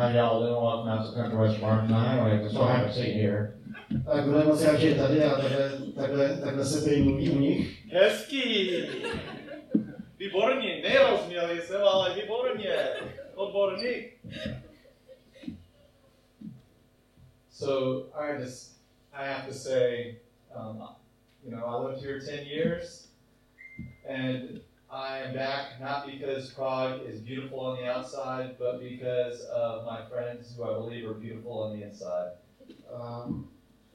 How y'all doing? Welcome out to Country West Farm tonight. We're so happy to see you here. Tak budeme moc rád, že tady a takhle, takhle, takhle se prý mluví u nich. Hezký! Výborně, nerozměli jsem, ale výborně. Odborník. So I just, I have to say, um, you know, I lived here 10 years, and I am back not because Prague is beautiful on the outside, but because of my friends who I believe are beautiful on the inside. A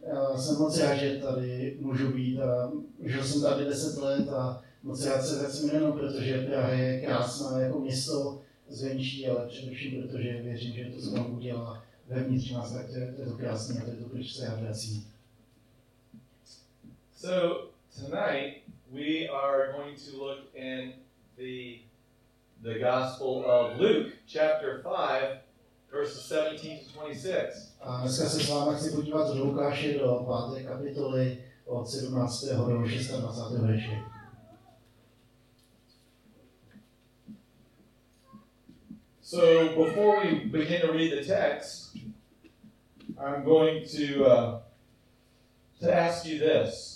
já jsem moc rád, že tady můžu být a žil jsem tady 10 let a moc rád se vracím jenom proto, že Praha je krásná jako město zvenčí, ale především proto, že věřím, že to, co vám udělá vevnitř nás, tak to je, to je to krásné a to je to, proč se já vracím. So tonight we are going to look in the the Gospel of Luke, chapter 5, verses 17 to 26. A dneska se s vámi chci podívat do Lukáše do 5. kapitoly od 17. do 26. verše. So before we begin to read the text, I'm going to uh, to ask you this: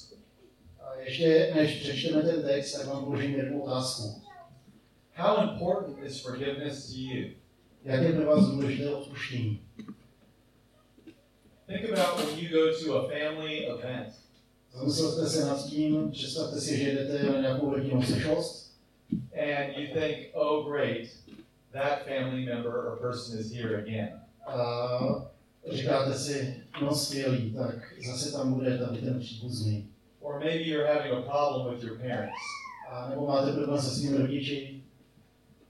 ještě než přečteme ten text, tak vám položím jednu otázku. How important is forgiveness to you? Jak je pro vás důležité odpuštění? Think about when you go to a family event Zamyslete se nad tím, představte si, že jdete na nějakou rodinnou sešlost and you think, "Oh, great, that family member or person is here again." a říkáte si, no skvělý, tak zase tam bude tady ten příbuzný. Or maybe you're having a problem with your parents. A nebo máte problém se svými rodiči.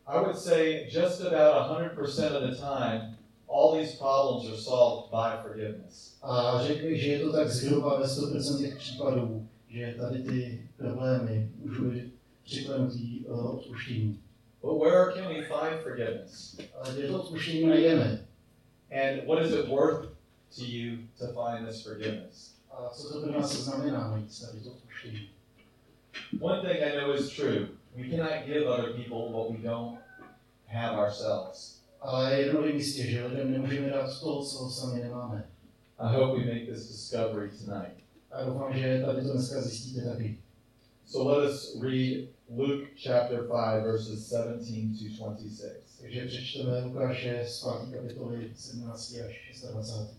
I would say just about 100% of the time, all these problems are solved by forgiveness. A řekl že je to tak zhruba ve 100% případů, že tady ty problémy můžou být přiklenutý eh, odpuštění. But where can we find forgiveness? Kde to odpuštění najdeme? And what is it worth to you to find this forgiveness? A co to nás znamená najít tady to odpuštění? One thing I know is true we cannot give other people what we don't have ourselves. Ale jedno vím jistě, že lidem nemůžeme dát to, co sami nemáme. I hope we make this discovery tonight. A doufám, že tady to dneska zjistíte taky. So let us read Luke chapter 5, verses 17 to 26. Takže přečteme Lukáše z 5. kapitoly 17. až 26.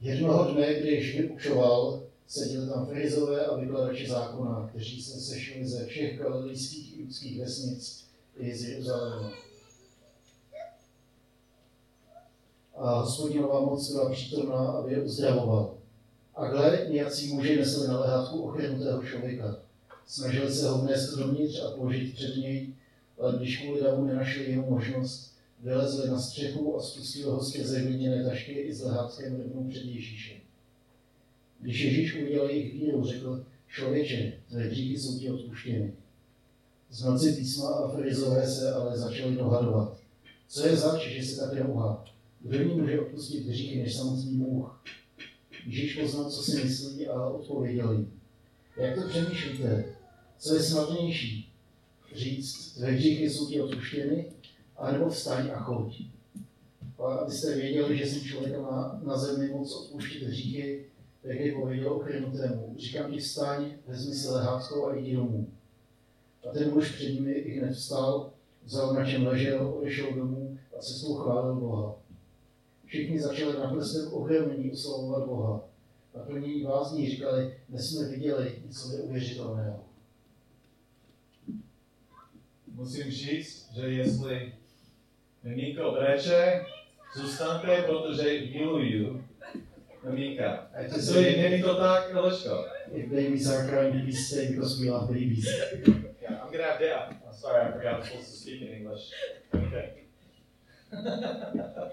Jednoho dne, když vyučoval, seděli tam farizové a vykladači zákona, kteří se sešli ze všech galilejských i judských vesnic i z Jeruzaléma. A hospodinová moc byla přítomná, aby je uzdravoval. A gle, nějací muži nesli na lehátku ochrnutého člověka. Snažili se ho vnést dovnitř a položit před něj, ale když kvůli davu nenašli jeho možnost, vylezli na střechu a spustili ho skrze hliněné tašky i s lehátkem rovnou před Ježíše. Když Ježíš uviděl jejich víru, řekl, člověče, tvé hříchy jsou ti odpuštěny. Znalci písma a farizové se ale začali dohadovat. Co je zač, že se tak rouhá? Kdo ní může odpustit hříchy než samotný Bůh? Ježíš poznal, co si myslí a odpověděl jim. Jak to přemýšlíte? Co je snadnější? Říct, tvé hříchy jsou ti odpuštěny, anebo vstaň a choď. A abyste věděli, že jsem člověka má na zemi moc odpuštit hříchy, jej pověděl okrenutému. Říkám ti vstaň, vezmi si lehátko a jdi domů. A ten muž před nimi i hned vstal, vzal na čem ležel, odešel domů a cestou chválil Boha. Všichni začali na prstem ohromení oslavovat Boha. Naplnění vázní říkali, dnes jsme viděli něco neuvěřitelného. Musím říct, že jestli miminko breče, zůstaňte, protože miluju miminka. A to je, není to tak, Eliško? If babies are crying, please stay because we love babies. Yeah, I'm gonna have Dad. I'm sorry, I forgot I'm supposed to speak in English. Okay.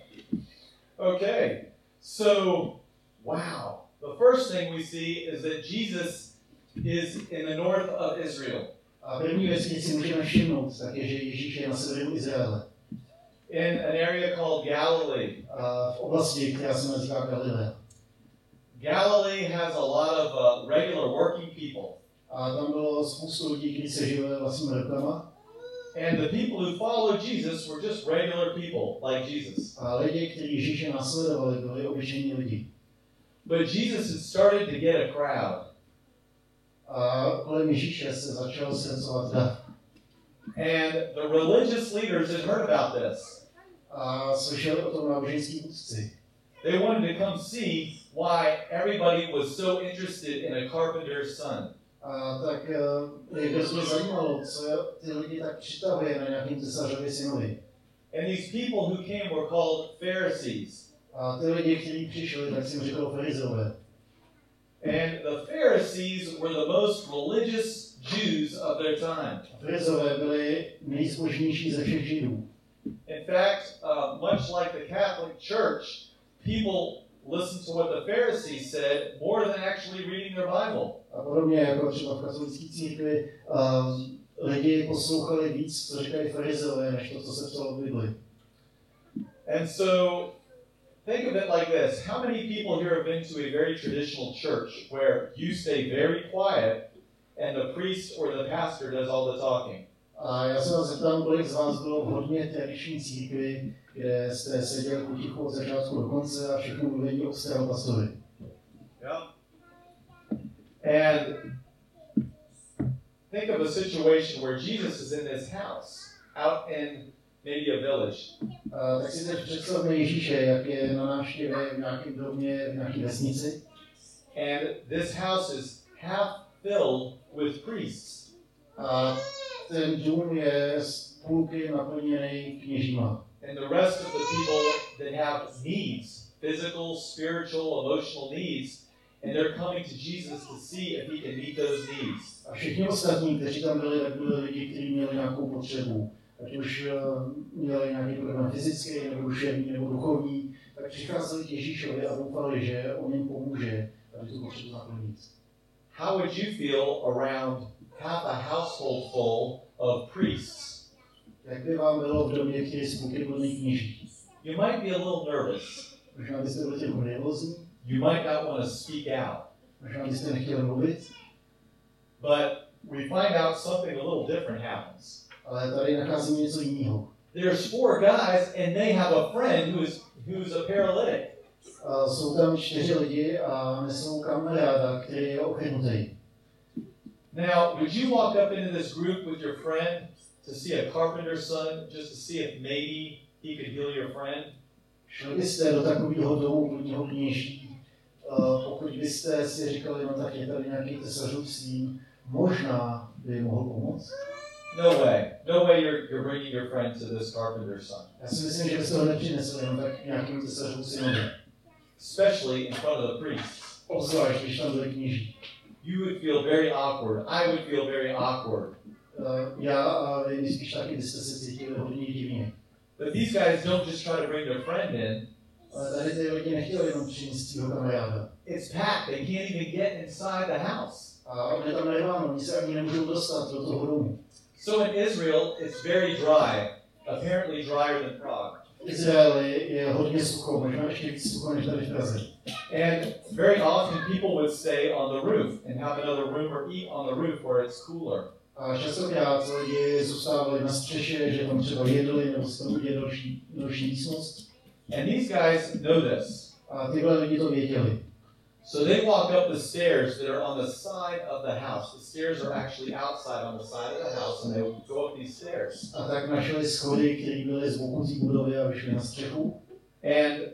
okay, so, wow. The first thing we see is that Jesus is in the north of Israel, A první věc, si můžeme všimnout, tak je, že Ježíš je na severu Izraele. In an area called Galilee. A v oblasti, která se nazývá Galilea. Galilee has a lot of uh, regular working people, A tam bylo spoustu lidí, kteří se živili vlastními rukama. And the people who followed Jesus were just regular people like Jesus. A lidi, kteří Ježíše následovali, byli obyčejní lidi. But Jesus had started to get a crowd. And the religious leaders had heard about this. A slyšeli o tom náboženský vůdci. They wanted to come see why everybody was so interested in a carpenter's son. A tak eh, je hrozně zajímalo, co ty lidi tak přitahuje na nějakým cesařově synovi. And these people who came were called Pharisees. A ty lidi, kteří přišli, tak si jim farizové. And the Pharisees were the most religious Jews of their time. Farizové byli nejzbožnější ze všech židů. In fact, uh, much like the Catholic Church, people listened to what the Pharisees said more than actually reading their Bible. A podobně jako třeba v katolické církvi, um, lidi poslouchali víc, co říkají farizové, než to, co se psalo v Bibli. And so, think of it like this How many people here have been to a very traditional church where you stay very quiet and the priest or the pastor does all the talking? A já se vás zeptám, kolik z vás bylo hodně tradiční církvi, kde jste seděl potichu od začátku do konce a všechno mluvení obstaral pastory. Ja. And think of a situation where Jesus is in this house, out in maybe a village. A tak si teď představme Ježíše, jak je na návštěvě v nějakém domě, v nějaké vesnici. And this house is half filled with priests. A ten dům je z půlky naplněný kněžíma. And the rest of the people that have needs, physical, spiritual, emotional needs, and they're coming to Jesus to see if he can meet those needs. A všichni ostatní, kteří tam byli, tak byli lidi, kteří měli nějakou potřebu. Ať už eh, měli nějaký problém fyzický, nebo duševní, nebo duchovní, tak přicházeli k Ježíšovi a doufali, že on jim pomůže, aby tu potřebu naplnit. How would you feel around half a household full of priests? Jak by vám bylo v domě, který je plný kněží? You might be a little nervous. Možná byste byli trochu nervózní, You might not want to speak out. možná byste nechtěli mluvit, But we find out something a little different happens. Ale tady nacházíme něco jiného. There's four guys, and they have a friend who's who's a paralytic. A jsou tam čtyři lidi a nesou kamaráda, který je ochrnutý. Now, would you walk up into this group with your friend to see a carpenter's son, just to see if maybe he could heal your friend? Šli byste do takového domu bludního kněží, uh, pokud byste si říkali, no tak je tady nějaký tesařův svým, možná by mohl pomoct. No way. No way you're, you're bringing your friend to this carpenter's son, Já si myslím, že byste ho nepřinesli jenom tak nějakým tesařům synovi. especially in front of the priests. Obzvlášť, když tam byli kněží. You would feel very awkward. I would feel very awkward. Uh, já a vy spíš taky byste se cítili hodně divně. But these guys don't just try to bring their friend in. Ale tady ty lidi nechtěli jenom přinést svého kamaráda. It's packed. They can't even get inside the house. A on tam neváno, oni se ani nemůžou dostat do toho domu. So in Israel, it's very dry. Apparently drier than Prague. V Izraeli je hodně sucho, možná ještě víc sucho než tady v Praze. And very often people would stay on the roof and have another room or eat on the roof where it's cooler. A častokrát lidi zůstávali na střeše, že tam třeba jedli nebo si tam udělali další, další místnost. And these guys know this. A tyhle lidi to věděli. So they walk up the stairs that are on the side of the house. The stairs are actually outside on the side of the house, and they go up these stairs. A tak našli schody, které byly z boku té budovy a vyšli na střechu. And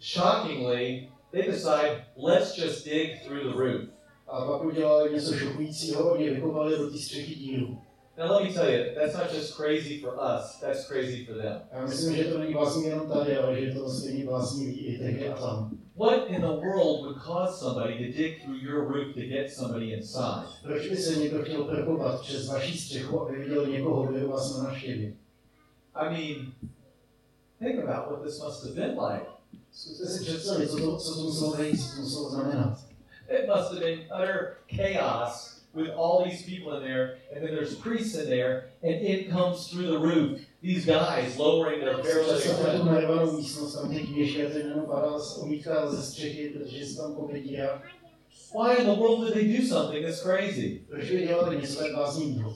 shockingly, they decide, let's just dig through the roof. A pak udělali něco šokujícího, oni vykopali do té střechy díru. Now, let me tell you, that's not just crazy for us, that's crazy for them. Já myslím, že to není vlastně jenom tady, ale že to stejně vlastně i tehdy a tam. What in the world would cause somebody to dig through your roof to get somebody inside? Proč by se někdo chtěl prokopat přes vaší střechu, aby viděl někoho, kdo je u vás na návštěvě? I mean, think about what this must have been like. Zkuste si představit, co to, co to muselo být, co to muselo znamenat. It must have been utter chaos with all these people in there, and then there's priests in there, and it comes through the roof. These guys lowering their paralytic friend. narvanou místnost, tam ty kněží a ten jenom padal z omítka ze střechy, protože se tam kopě díra. Why in the world did they do something that's crazy? Proč by dělali něco tak bláznivého?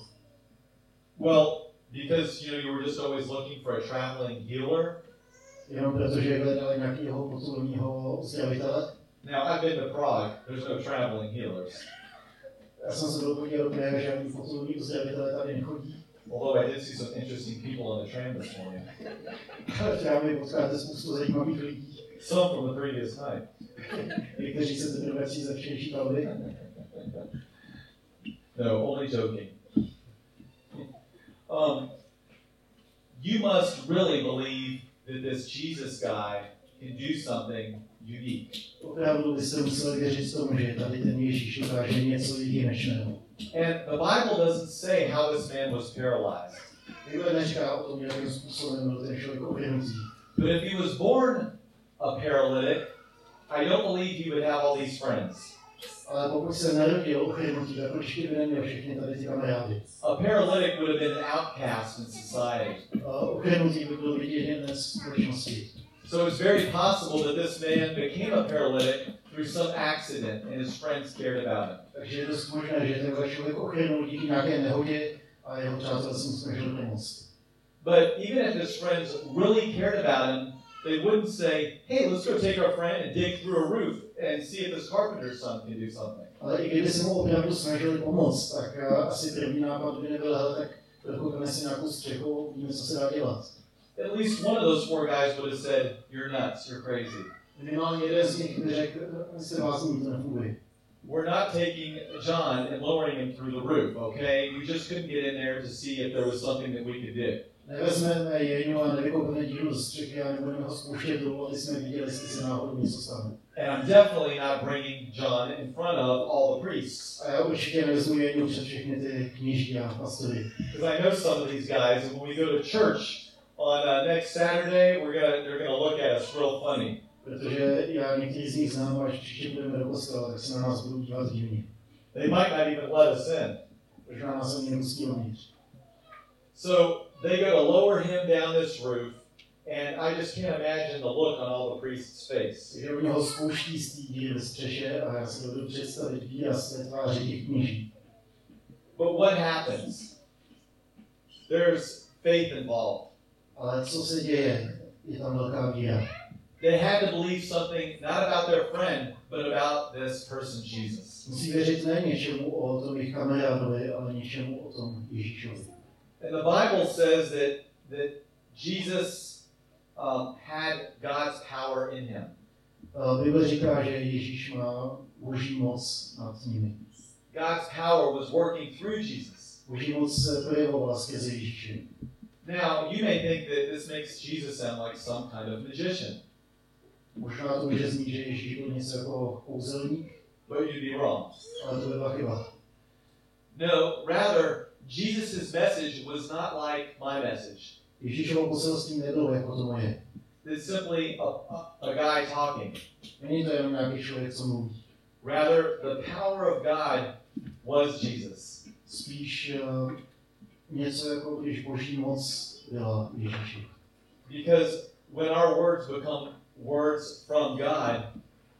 Well, because you know you were just always looking for a traveling healer. Jenom protože hledali nějakého potulního uzdravitele. Now I've been to Prague. There's no traveling healers. Já jsem se byl podívat do Prahy, žádný tady nechodí. Although I did see some interesting people on the train this morning. Ale v potkáte spoustu zajímavých lidí. Some from the previous night. Někteří se teprve vrací ze včerejší palby. No, only joking. Um, you must really believe that this Jesus guy can do something unique. Opravdu museli věřit tomu, že tady ten Ježíš něco jedinečného. And the Bible doesn't say how this man was paralyzed. Bible neříká o tom, jakým způsobem byl ten člověk ochrnutý. But if he was born a paralytic, I don't believe he would have all these friends. Ale pokud se narodil ochrnutý, tak určitě by neměl všechny tady ty kamarády. A paralytic would have been an outcast in society. Ochrnutý by byl vidět z společnosti. So it's very possible that this man became a paralytic through some accident and his friends cared about him. Takže je dost možné, že tenhle člověk ochrnul díky nějaké nehodě a jeho přátel si mu snažil pomoct. But even if his friends really cared about him, they wouldn't say, hey, let's go take our friend and dig through a roof and see if this carpenter's son can do something. Ale i kdyby se mu opravdu snažili pomoct, tak uh, asi první nápad by nebyl, hele, tak dokoukneme si nějakou střechu, víme, co se dá dělat. At least one of those four guys would have said, you're nuts, you're crazy. Minimálně jeden z nich by řekl, jste vázní, to nefunguje. We're not taking John and lowering him through the roof, okay? We just couldn't get in there to see if there was something that we could do. Nevezmeme Jeňu a nevykoupeme díru ze střechy a nebudeme ho spouštět dolů, aby jsme viděli, jestli se náhodou něco stane. And I'm definitely not bringing John in front of all the priests. A já určitě nevezmu Jeňu před všechny ty knížky a pastory. Because I know some of these guys, and when we go to church on uh, next Saturday, we're gonna they're gonna look at us real funny. Protože já z nich znám, až příště budeme do kostela, tak se na nás budou dívat divně. They might not even let us in. Na nás ani nepustí dovnitř. So they go to lower him down this roof, and I just can't imagine the look on all the priests' face. Takže oni ho spouští z té díry ve střeše a já si dovedu představit výraz té tváře těch kníží. But what happens? There's faith involved. Ale co se děje? Je tam velká víra. They had to believe something not about their friend, but about this person Jesus. Musí věřit ne něčemu o tom jejich kamarádovi, ale něčemu o tom Ježíšovi. And the Bible says that that Jesus um, had God's power in him. Bible říká, že Ježíš má boží moc nad nimi. God's power was working through Jesus. Boží moc se projevovala skrze Ježíše. Now, you may think that this makes Jesus sound like some kind of magician, Možná to může znít, že Ježíš byl něco jako kouzelník, but you'd be wrong. ale to by byla chyba. No, rather, Jesus' message was not like my message. Ježíšovo poselství nebylo jako to moje. It's simply a, a, a guy talking. Není to jenom nějaký člověk, co mluví. Rather, the power of God was Jesus. Spíš uh, něco jako když boží moc byla v Ježíši. Because when our words become words from God,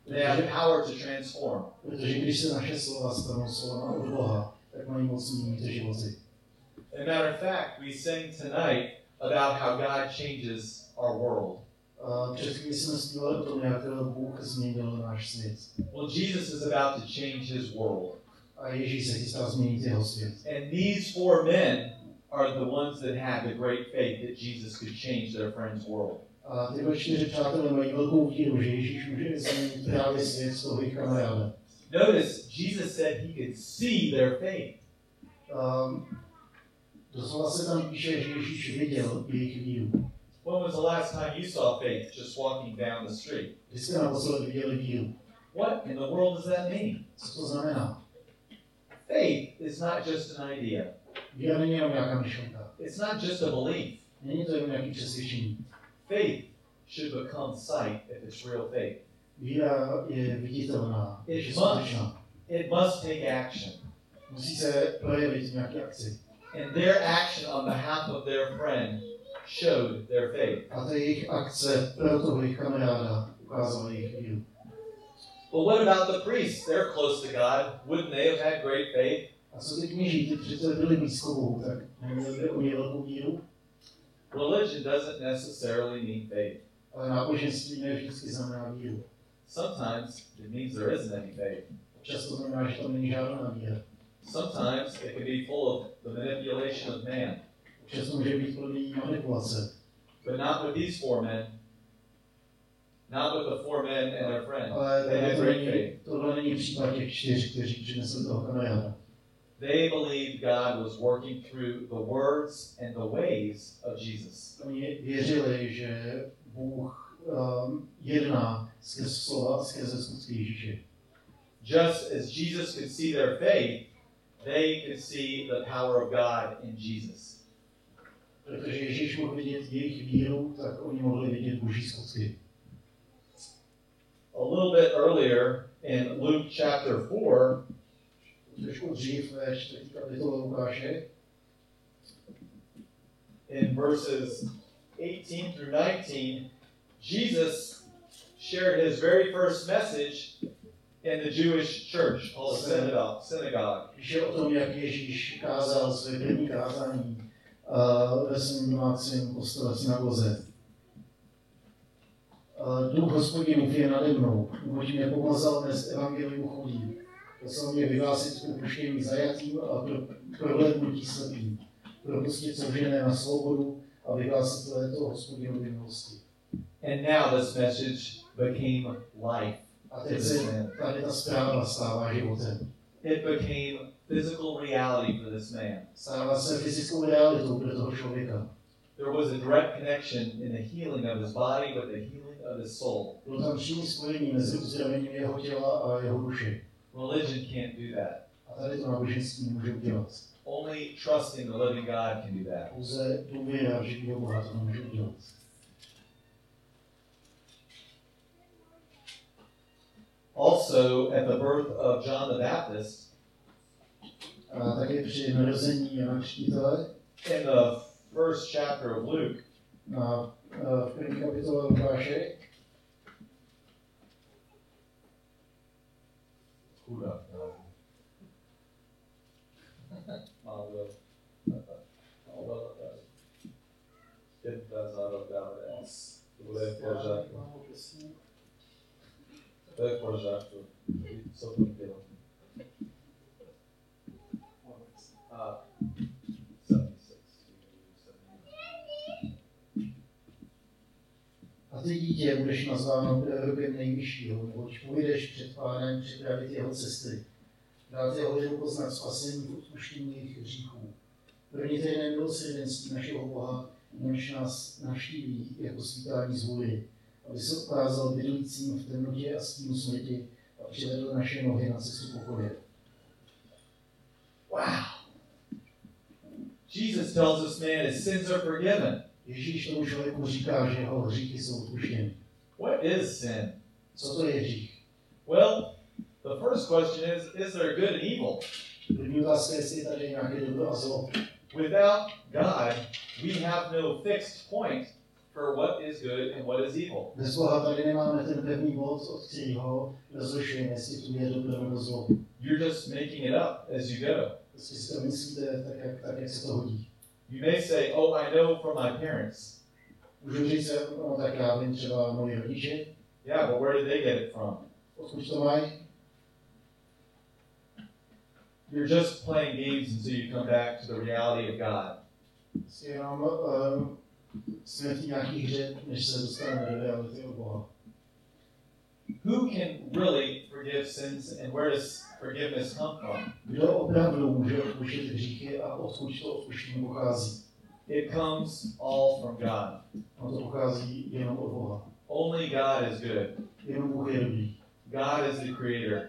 they have power to transform. Protože když se naše slova stanou slova od Boha, tak mají moc měnit životy. As a matter of fact, we sang tonight about how God changes our world. A před chvílí jsme zpívali o tom, jak Bůh změnil náš svět. Well, Jesus is about to change his world. A Ježíš se chystá změnit jeho svět. And these four men are the ones that have the great faith that Jesus could change their friend's world. A tyhle čtyři přátelé mají velkou víru, že Ježíš může změnit právě svět toho jejich kamaráda. Notice Jesus said he could see their faith. Um, doslova se tam píše, že Ježíš viděl jejich víru. When was the last time you saw faith just walking down the street? Kdy jste naposled viděli víru? What in the world does that mean? Co to znamená? Faith is not just an idea. Víra není jenom nějaká. It's not just a belief. Není to jenom nějaké přesvědčení. Faith should become sight if it's real faith. Víra je viditelná, Je je must. It must take action. Musí se projevit v nějaké. And their action on behalf of their friend showed their faith. A ta jejich akce pro toho jejich kamaráda ukázala jejich. But what about the priests? They're close to God. Wouldn't they have had great faith? A co ty kněží, ty přece byli Bohu, tak neměli oni velkou víru, Religion doesn't necessarily mean faith. ale náboženství ne vždycky znamená víru. Sometimes it means there isn't any faith. Občas to znamená, že tam není žádná víra. Sometimes it can be full of the manipulation of man. Občas to může být plný manipulace. But not with these four men. Not with the four men and their friend. Ale They had great není, faith. tohle není případ těch čtyř, kteří přinesli toho kamaráda. They believed God was working through the words and the ways of Jesus. Že um, jedná skrze slova, skrze skutky Ježíše. Just as Jesus could see their faith, they could see the power of God in Jesus. Protože Ježíš mohl vidět jejich víru, tak oni mohli vidět Boží skutky. A little bit earlier in Luke chapter 4, Trošku dřív ve čtvrtý kapitole Lukáše, in verses 18 through 19, Jesus shared his very first message in the Jewish church called synagogue. synagogue. píše o tom, jak Ježíš kázal své první kázání uh, ve svém domácím kostele synagoze. Uh, Duch je nade mnou, neboť mě pomazal dnes evangelium. Mě vyhlásit propuštění zajatým a pro, prohlédnutí slepým, propustit soužené na svobodu a vyhlásit léto hospodinovy milosti. And now this message became life A teď se tady ta zpráva stává životem. It became physical reality for this man. Stává se fyzickou realitou pro toho člověka. There was a direct connection in the healing of his body with the healing of his soul. Bylo tam přímé spojení mezi uzdravením jeho těla a jeho duše. Religion can't do that. A tady to náboženství může. Only trusting the living God can do that. Pouze důvěra v živého Boha to může udělat. Also, at the birth of John the Baptist, A také při narození Jana Křtítele in the first chapter of Luke, Jedna zároveň S. To bude v pořádku. To je v pořádku. Co to bylo? A 76. a ty dítě budeš nazváno prorokem nejvyššího, neboť půjdeš před pánem připravit jeho cesty. Dát jeho lidu poznat spasení odpuštění jejich hříchů. První tedy milosrdenství našeho Boha, než nás navštíví jako svítání z vůli, aby se ukázal bydlícím v temnotě a stínu smrti a přivedl naše nohy na cestu pokoje. Wow. Jesus tells this man his sins are forgiven. Ježíš tomu člověku říká, že jeho hříchy jsou odpuštěny. What is sin? Co to je hřích? Well, the first question is Is there good and evil? První otázka je, jestli je tady nějaké dobro a zlo. Without God, we have no fixed point for what is good and what is evil. Bez Boha nemáme ten pevný bod, od kterého rozlišujeme, jestli tu je dobro nebo zlo. You're just making it up as you go. Prostě si to myslíte tak, jak, tak, jak se to hodí. You may say, Oh, I know from my parents. Můžu říct, no tak já vím třeba moji rodiče, Yeah, but where did they get it from? odkud to mají. You're just playing games until you come back to the reality of God. Um, jsme v té nějaký hře, než se dostaneme do reality od Boha. Who can really forgive sins and where does forgiveness come from? Kdo opravdu může odpuštět hříchy a odkud to odpuštění pochází? It comes all from God. Ono to pochází jenom od Boha. Only God is good. Jenom Bůh je dobrý. God is the creator.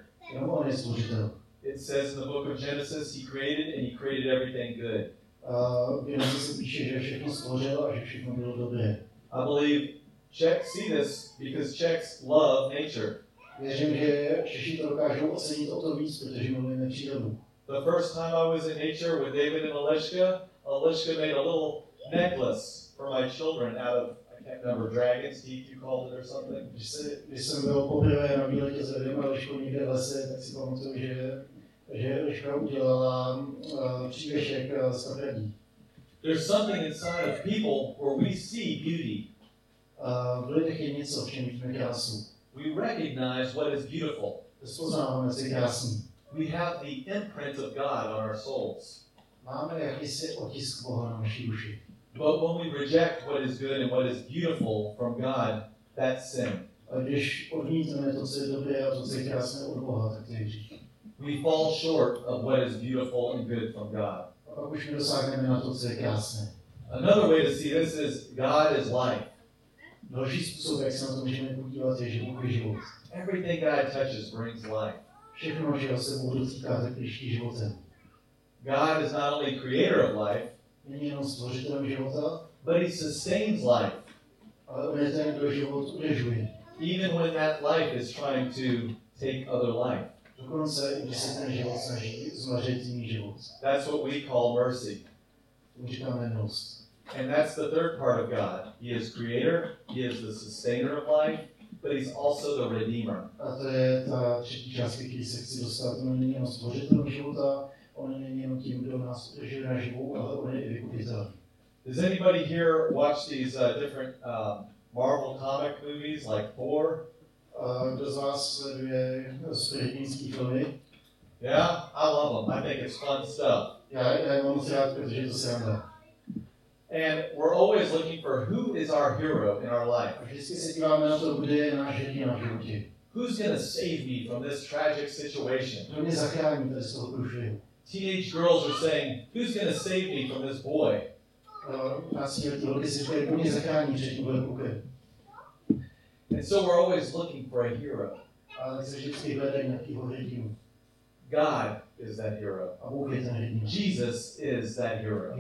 Jenom On je stvořitel. It says in the book of Genesis, He created and He created everything good. A v Genesis píše, že všechno stvořil a že všechno bylo dobré. I believe Czechs see this because Czechs love nature. Věřím, že Češi to dokážou ocenit o to víc, protože milujeme přírodu. The first time I was in nature with David and Alishka, Alishka made a little necklace for my children out of, Remember, dragon's teeth you called it or something. Když, se, když jsem byl poprvé na výletě s Vedem a Liškou někde v lese, tak si pamatuju, že že Liška udělala uh, přívěšek uh, z kapelí. There's something inside of people where we see beauty. A v lidech je něco, v čem vidíme krásu. We recognize what is beautiful. Rozpoznáváme, co je krásný. We have the imprint of God on our souls. Máme jakýsi otisk Boha na naší duši. But when we reject what is good and what is beautiful from God, that's sin. A když odmítneme to, co je dobré a co je krásné od Boha, tak to je. We fall short of what is beautiful and good from God. A pak už nedosáhneme na to, co je krásné. Another way to see this is God is life. Další způsob, jak se na to můžeme podívat, je, že Bůh je život. Everything God touches brings life. Všechno, čeho se Bůh dotýká, tak liští životem. God is not only creator of life, Není jenom života, but he sustains life, ale on je ten, kdo život udržuje. even when that life is trying to take other life. Dokonce, když se ten život snaží zmařit jiný život. That's what we call mercy. And that's the third part of God. He is creator, he is the sustainer of life, but he's also the redeemer. A to je ta třetí část, který se chci dostat. On není jenom stvořitelem života, on není jenom tím, kdo nás udržuje na ale on je i vykupitel. Does anybody here watch these uh, different um, Marvel comic movies like Thor? A kdo z vás sleduje superhrdinský filmy? Yeah, I love them. I think it's fun stuff. Já, já je mám moc rád, protože je to sranda. And we're always looking for who is our hero in our life. Vždycky se díváme na to, kde je náš hrdina v životě. Who's going to save me from this tragic situation? Kdo mě zachrání tady z toho průšvihu. Teenage girls are saying, Who's going to save me from this boy? And so we're always looking for a hero. God is that hero. Jesus is that hero.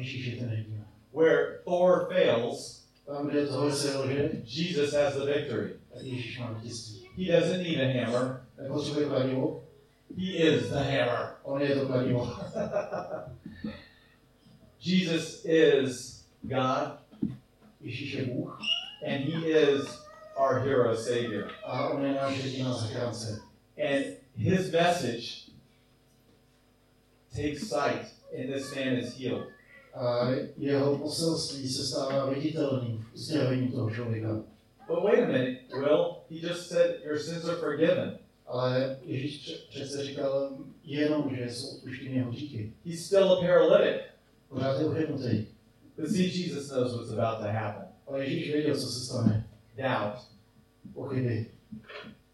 Where Thor fails, Jesus has the victory. He doesn't need a hammer, he is the hammer. on je to kladivo. Jesus is God, and he is our hero savior. And his message takes sight, and this man is healed. But wait a minute, Will, he just said your sins are forgiven. Ale Ježíš přece říkal jenom, že jsou odpuštěny jeho hříchy. He's still a paralytic. Pořád je uchytnutý. But see, Jesus knows what's about to happen. Ale Ježíš věděl, co se stane. Doubt. Pochyby.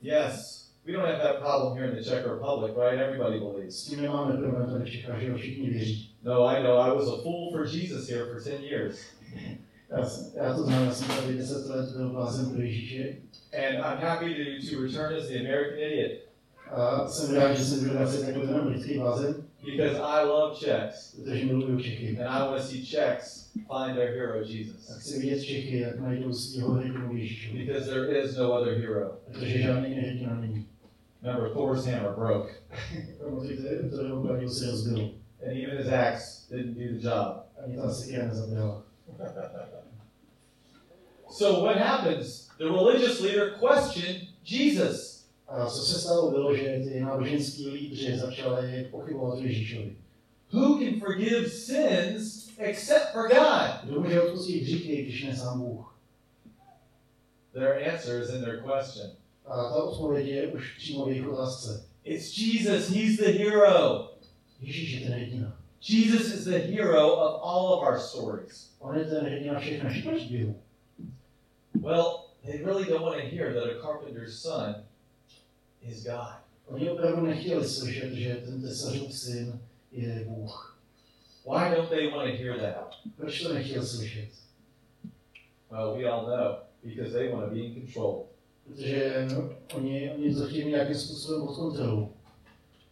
Yes, we don't have that problem here in the Czech Republic, right? Everybody believes. S tím nemáme problém tady v Čechách, že všichni věří. No, I know. I was a fool for Jesus here for 10 years. Já, jsem, já to znám, já jsem tady 10 let byl blázen pro And I'm happy to, to return as the American idiot A jsem rád, že jsem byl vracet jako ten americký because I love Czechs. protože miluju Čechy. And I want to see Czechs find their hero, Jesus. chci vidět Čechy, jak najdou svého hrdinu Ježíšu. Because there is no other hero. Protože žádný jiný hrdina není. Remember, Thor's hammer broke, Pamatujte, to jeho kladivo se rozbilo. and even his axe didn't do the job. Ani ta sekera nezabrala. So what happens? The religious leader questioned Jesus. A co se stalo, bylo, že ty náboženský lídři začali pochybovat Ježíšovi. Who can forgive sins except for God? Kdo může odpustit hříchy, když ne sám Bůh? Their answer is in their question. A ta odpověď je už přímo v jejich otázce. It's Jesus. He's the hero. Ježíš je ten hrdina. Jesus is the hero of all of our stories. On je ten hrdina všech našich příběhů. Well, they really don't want to hear that a carpenter's son is God. Oni opravdu nechtěli slyšet, že ten tesařův syn je Bůh. Why don't they want to hear that? Proč to nechtěl slyšet? Well, we all know because they want to be in control. Protože no, oni, oni to chtějí mít nějakým způsobem pod kontrolou.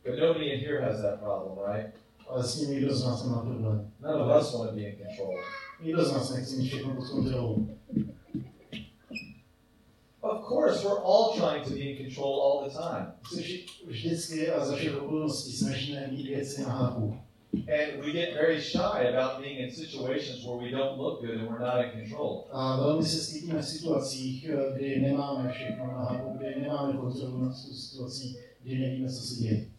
But nobody in here has that problem, right? Ale s tím nikdo z nás nemá problém. None of us want to be in control. Nikdo z nás nechce mít všechno pod kontrolou. Of course, we're all trying to be in control all the time. Se vždycky a za všech okolností snažíme mít věci na háku. And we get very shy about being in situations where we don't look good and we're not in control. A velmi se stydíme v situacích, eh, kdy nemáme všechno na kdy nemáme kontrolu nad tou situací, kdy nevíme, co se děje.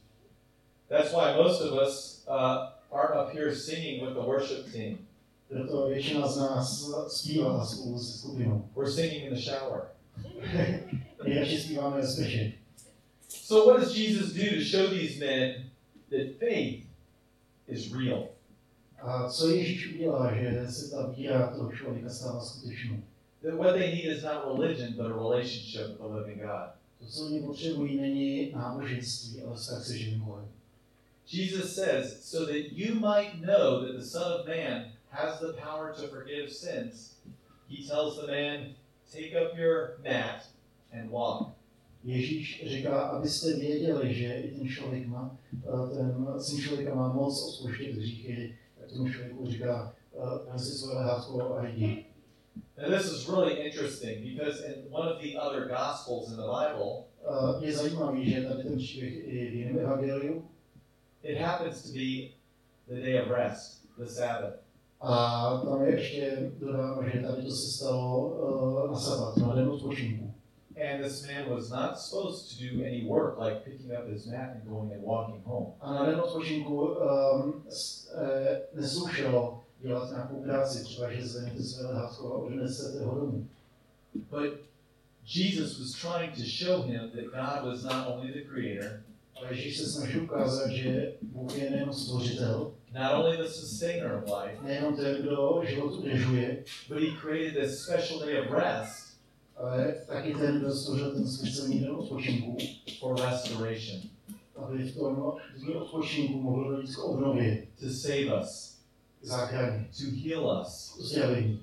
That's why most of us uh, aren't up here singing with the worship team. Proto většina z nás zpívá spolu se skupinou. We're singing in the shower. Nejradši zpíváme ve spěše. So, what does Jesus do to show these men that faith is real? A co Ježíš udělá, že se ta víra toho člověka stává skutečnou? That what they need is not religion, but a relationship with the living God. To, co oni potřebují, není náboženství, ale vztah se živým Bohem. Jesus says, so that you might know that the Son of Man has the power to forgive sins, he tells the man, take up your mat and walk. Ježíš říká, abyste věděli, že i ten člověk má, eh, ten syn člověka má moc odpouštět hříchy, tak tomu člověku říká, si svoje lehátko a jdi. Now, this is really interesting because in one of the other Gospels in the Bible, Uh, je zajímavý, že tady ten příběh i v jiném evangeliu, it happens to be the day of rest, the Sabbath. a tam je ještě dodáno, že tady to se stalo uh, na sabat, na den odpočinku. And this man was not supposed to do any work like picking up his mat and going and walking home. A na den odpočinku um, s, eh, neslušelo dělat nějakou práci, třeba že zvednete své lehátko a odnesete ho domů. But Jesus was trying to show him that God was not only the creator, Ježíš se snaží ukázat, že Bůh je nejenom stvořitel, not only the sustainer of life, nejenom ten, kdo život udržuje, but he created this special day of rest ale taky ten, kdo stvořil ten speciální den odpočinku, for restoration, aby v tom dní odpočinku mohl dojít k obnově, to save us, záchraně, to heal us, uzdravení,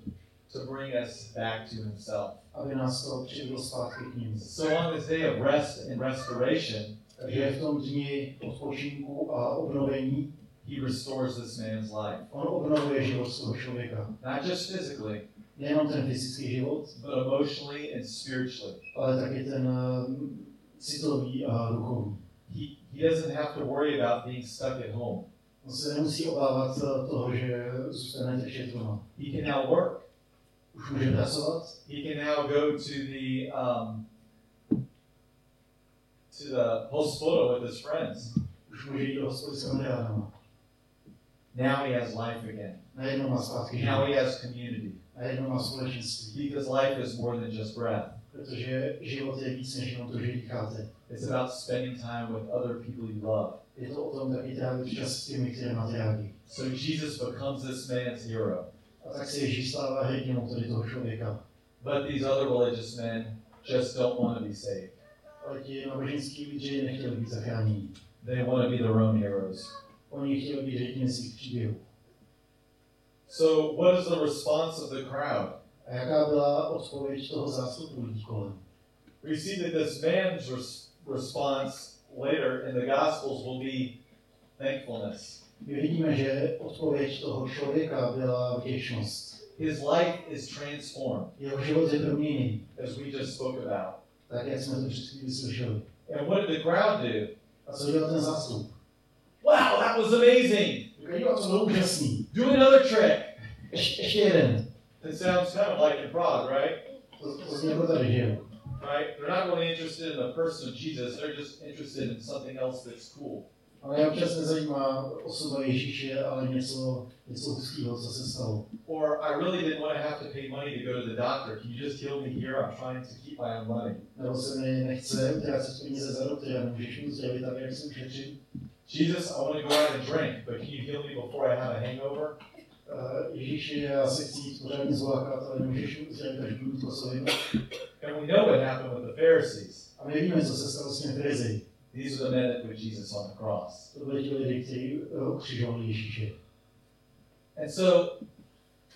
to bring us back to himself. aby nás to zpátky k. So on this day of rest and restoration, Takže v tom dni odpočinku a obnovení he restores this man's life. on obnovuje život toho člověka. Not just physically, Nejenom ten fyzický život, but emotionally and spiritually. ale taky ten um, citový a duchovní. He, he doesn't have to worry about being stuck at home. On se nemusí obávat uh, toho, že zůstane držet doma. He can now work. Už může pracovat, He can now go to the um, to the hospital with his friends. Now he has life again. Now he has community. Because life is more than just breath. It's about spending time with other people you love. So Jesus becomes this man's hero. But these other religious men just don't want to be saved. Ale ti náboženský nechtěli být zachráněni. They want to be their own heroes. Oni chtěli být hrdiny svých příběhů. So, what is the response of the crowd? A jaká byla odpověď toho zástupu lidí kolem? We see that this man's res- response later in the Gospels will be thankfulness. My vidíme, že odpověď toho člověka byla vděčnost. His life is transformed, Jeho život je proměněný, as we just spoke about. Jsme to před. And what did the crowd do? A co dělal ten zástup? Wow, that was amazing! Říkají, jo, to bylo úžasný. Do another trick! Ještě. It sounds kind of like Prague, right? To, to zní jako tady, že jo? Right? They're not really interested in the person of Jesus, they're just interested in something else that's cool. Ale mě občas nezajímá osoba Ježíše, ale něco, něco hustého, co se stalo. Or I really didn't want to have to pay money to go to the doctor. Can you just heal me here? I'm trying to keep my own money. Nebo se mi nechce utrácet peníze za doktora, můžeš mi zdravit tak, jak jsem šetřit. Jesus, I want to go out and drink, but can you heal me before I have a hangover? Uh, Ježíši, já se chci jít pořádně zlákat, ale můžeš mi zdravit, až budu kosovinu. And we know what happened with the Pharisees. A my víme, co se stalo s těmi farizeji. These are the men that put Jesus on the cross. To byli ti lidi, kteří uh, ukřižovali Ježíše. And so,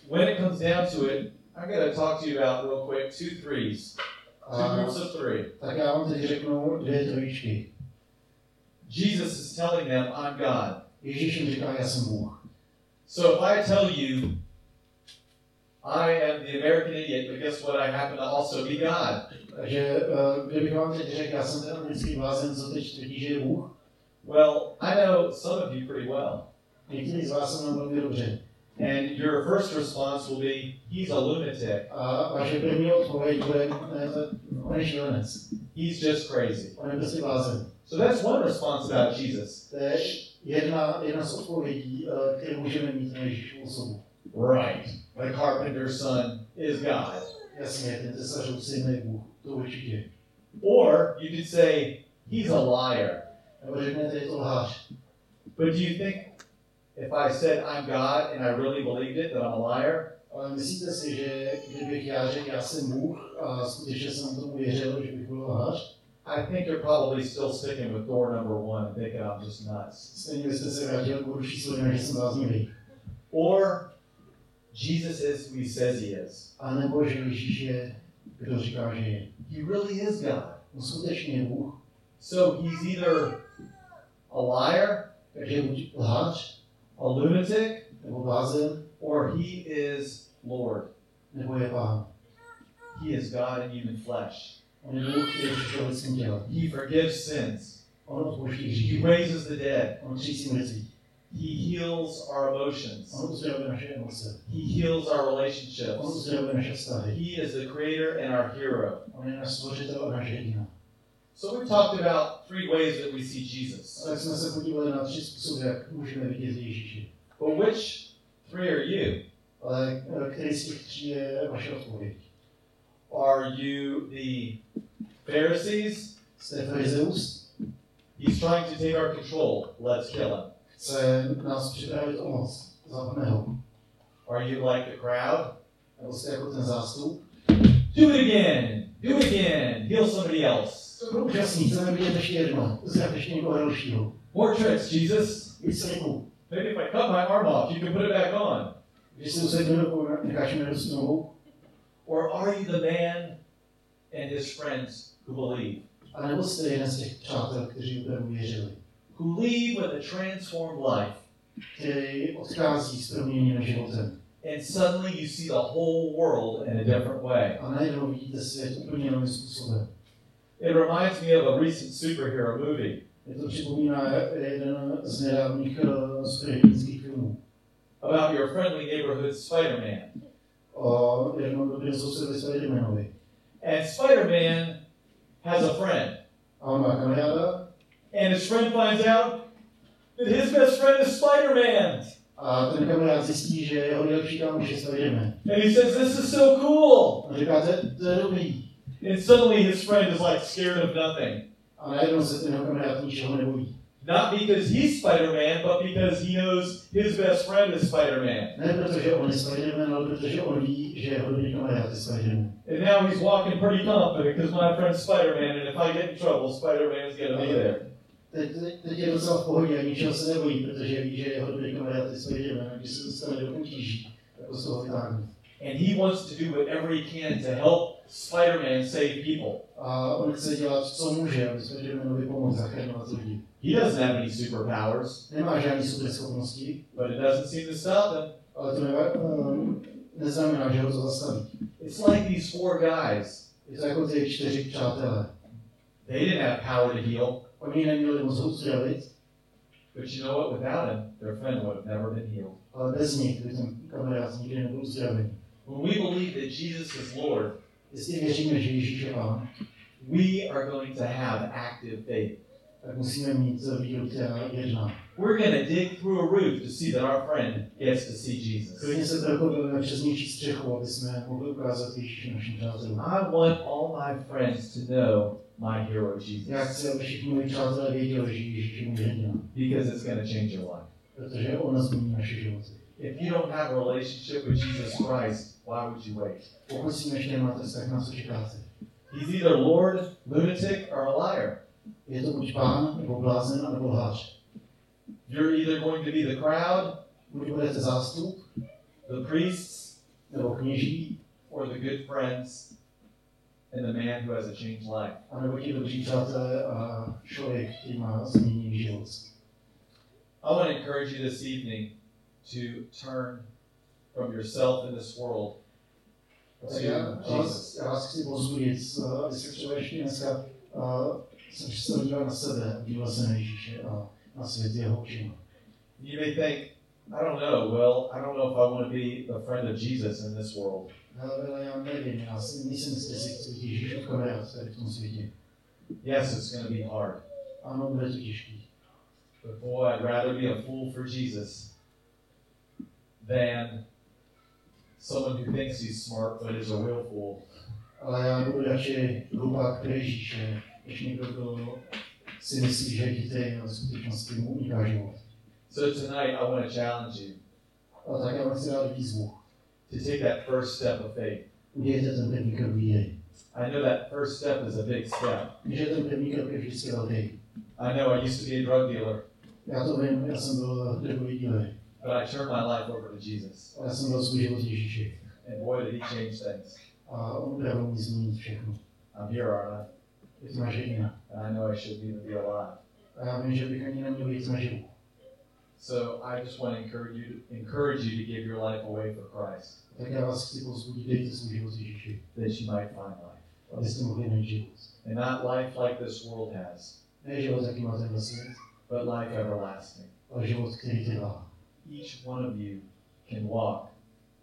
when it comes down to it, I'm going to talk to you about real quick two threes, two A, groups of three. tak já vám teď řeknu dvě trojičky. Jesus is telling them, I'm God. Ježíš jim říká, já jsem Bůh. So if I tell you, I am the American idiot, but guess what? I happen to also be God. Takže uh, kdybych vám teď řekl, já jsem ten americký blázen, co teď tvrdí, že je Bůh, Well, I know some of you pretty well. někteří z vás jsem velmi dobře. And your first response will be, he's a lunatic. A vaše první odpověď bude, on je šílenec. He's just crazy. On je prostě blázen. So that's one response about Jesus. To je jedna, jedna z odpovědí, eh, které můžeme mít na Ježíšovu osobu. Right. The carpenter's son is God. Jasně, ten tesařův syn je Bůh, Or you could say, he's a liar. Nebo řeknete, je to lhář. But do you think if I said I'm God and I really believed it, that I'm a liar? Myslíte si, že kdybych já řekl, já jsem Bůh a skutečně jsem tomu věřil, že bych byl lhář, I think you're probably still sticking with door number one and thinking I'm just nuts. stejně byste se vrátil k bodu číslo jedna, že jsem bláznivý. Or Jesus is who he says he is. A nebo že Ježíš je, kdo říká, že je. He really is God. On skutečně je Bůh, So he's either a liar, a lunatic, or he is Lord. nebo je pán. He is God in human flesh. On je Bůh, který přišel v lidském těle. He forgives sins. He raises the dead. On třísí mrtví. He heals our emotions. On uzdravuje naše emoce. He heals our relationships. uzdravuje naše vztahy. He is the creator and our hero. On je náš stvořitel a náš hrdina. So we've talked about three ways that we see Jesus. A tak jsme se podívali na tři způsoby, jak můžeme vidět Ježíše. But which three are you? Ale který z těch tří je vaše odpověď? Are you the Pharisees? He's trying to take our control. Let's kill him. Chce nás připravit o moc. Zapadne ho. Are you like the crowd? Nebo jste jako ten zástup? Do it again. Do it again. Heal somebody else. To bylo úžasný, chceme vidět ještě jedno. Uzdrav ještě někoho dalšího. More tricks, Jesus. Víc triku. Maybe if I cut my arm off, you can put it back on. Když si usednu nebo necháš mi nohu, Or are you the man and his friends who believe? a nebo jste jeden z těch přátel, kteří opravdu věřili, Who leave with a transformed life, and suddenly you see the whole world in a different way. It reminds me of a recent superhero movie about your friendly neighborhood sousedovi Spidermanovi. And Spider-Man has a friend, and his friend finds out that his best friend is Spider-Man. a ten kamarád zjistí, že jeho nejlepší kámoš je Spiderman. And he says, "This is so cool." A říká, to, je- to je dobrý. And suddenly his friend is like scared of nothing. A najednou se ten kamarád ničeho nebojí. Not because he's Spider-Man, but because he knows his best friend is Spider-Man. Ne protože on je Spiderman, ale protože on ví, že jeho dobrý kamarád je Spiderman. And now he's walking pretty confident because my friend's Spider-Man, and if I get in trouble, Spider-Man's gonna be there. Teď, teď, je docela v pohodě se nebojí, protože ví, že jeho dobrý kamarád je a když se dostane do potíží, tak ho z toho vytáhne. And he wants to do whatever he can to help Spider-Man save people. A on chce dělat, co může, aby Spidermanovi zachraňovat lidi. He doesn't have any superpowers, Nemá žádný super schopnosti, but it doesn't seem to stop him. ale to neva, um, neznamená, že ho to zastaví. It's like these four guys. Je to jako ty čtyři přátelé. They didn't have power to heal, Oni neměli moc ho uzdravit, but you know what? Without him, their friend would have never been healed. ale bez nich by ten kamarád nikdy nebyl uzdravený. When we believe that Jesus is Lord, Jestli věříme, že Ježíš je Pán, we are going to have active faith. tak musíme mít víru, která jedná. We're going to dig through a roof to see that our friend gets to see Jesus. Klidně se prochodíme přes něčí střechu, aby jsme mohli ukázat Ježíše našim přátelům. I want all my friends to know my hero Jesus aby všichni moji přátelé věděli, že Ježíš je můj hrdina, because it's going to change your life. protože on změní naše životy. If you don't have a relationship with Jesus Christ, why would you wait? Pokud s tím ještě nemáte vztah, na co čekáte? He's either Lord, lunatic, or a liar. Je to buď pán, nebo blázen, nebo lhář. You're either going to be the crowd, Buď budete zástup, the priests, nebo kněží, or the good friends, and the man who has a changed life. anebo ti dobří přátelé a má změněný život. I want to encourage you this evening to turn from yourself in this world to Jesus. já vás chci pozbudit, aby se třeba ještě dneska jsem na sebe, díval se na Ježíše a na svět jeho očima. You may think, I don't know, well, I don't know if I want to be the friend of Jesus in this world. Já nevím, já si nejsem jistý, jestli chci být Ježíšův kamarád tady v tom světě. Yes, it's going to be hard. Ano, bude to těžký. But boy, I'd rather be a fool for Jesus than someone who thinks he's smart but is a real fool. Ale já budu radši hlupák pro Ježíše, než někdo, kdo si myslí, že je chytrý a v skutečnosti mu uniká život. So tonight, I want to challenge you A tak já vám chci dát výzvu. To take that first step of faith. Udějte ten první krok víry. I know that first step is a big step. Když je ten první krok je vždycky velký. I know I used to be a drug dealer, Já to vím, já jsem byl drogový díler. but I turned my life over to Jesus. A já jsem dal svůj život Ježíši. And boy, did he change things. A on opravdu mi změnit všechno. I'm here, aren't I? Je to naše jediná. And I know I shouldn't even be alive. So I just want to encourage you, encourage you to give your life away for Christ, Tak já vás chci pozbudit, dejte svůj život Ježíši, that you might find life. abyste mohli najít život. And not life like this world has, Ne život, jaký má tenhle svět, but life everlasting. ale život, který trvá. Each one of you can walk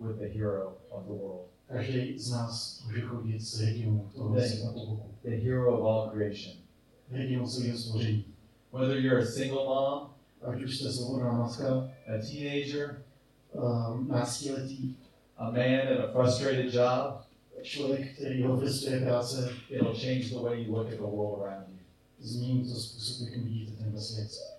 with the hero of the world, Každý z nás může chodit s hrdinou toho světa po boku. the hero of all creation. Hrdinou celého stvoření. Whether you're a single mom, Ať už jste svobodná matka, a teenager, um, náctiletý, a man at a frustrated job, člověk, který ho frustruje práce, it'll change the way you look at the world around you. změní to způsob, jakým vidíte tenhle svět.